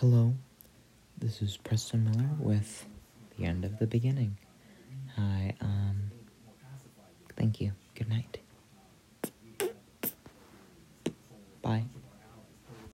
Hello, this is Preston Miller with The End of the Beginning. Hi, um, thank you. Good night.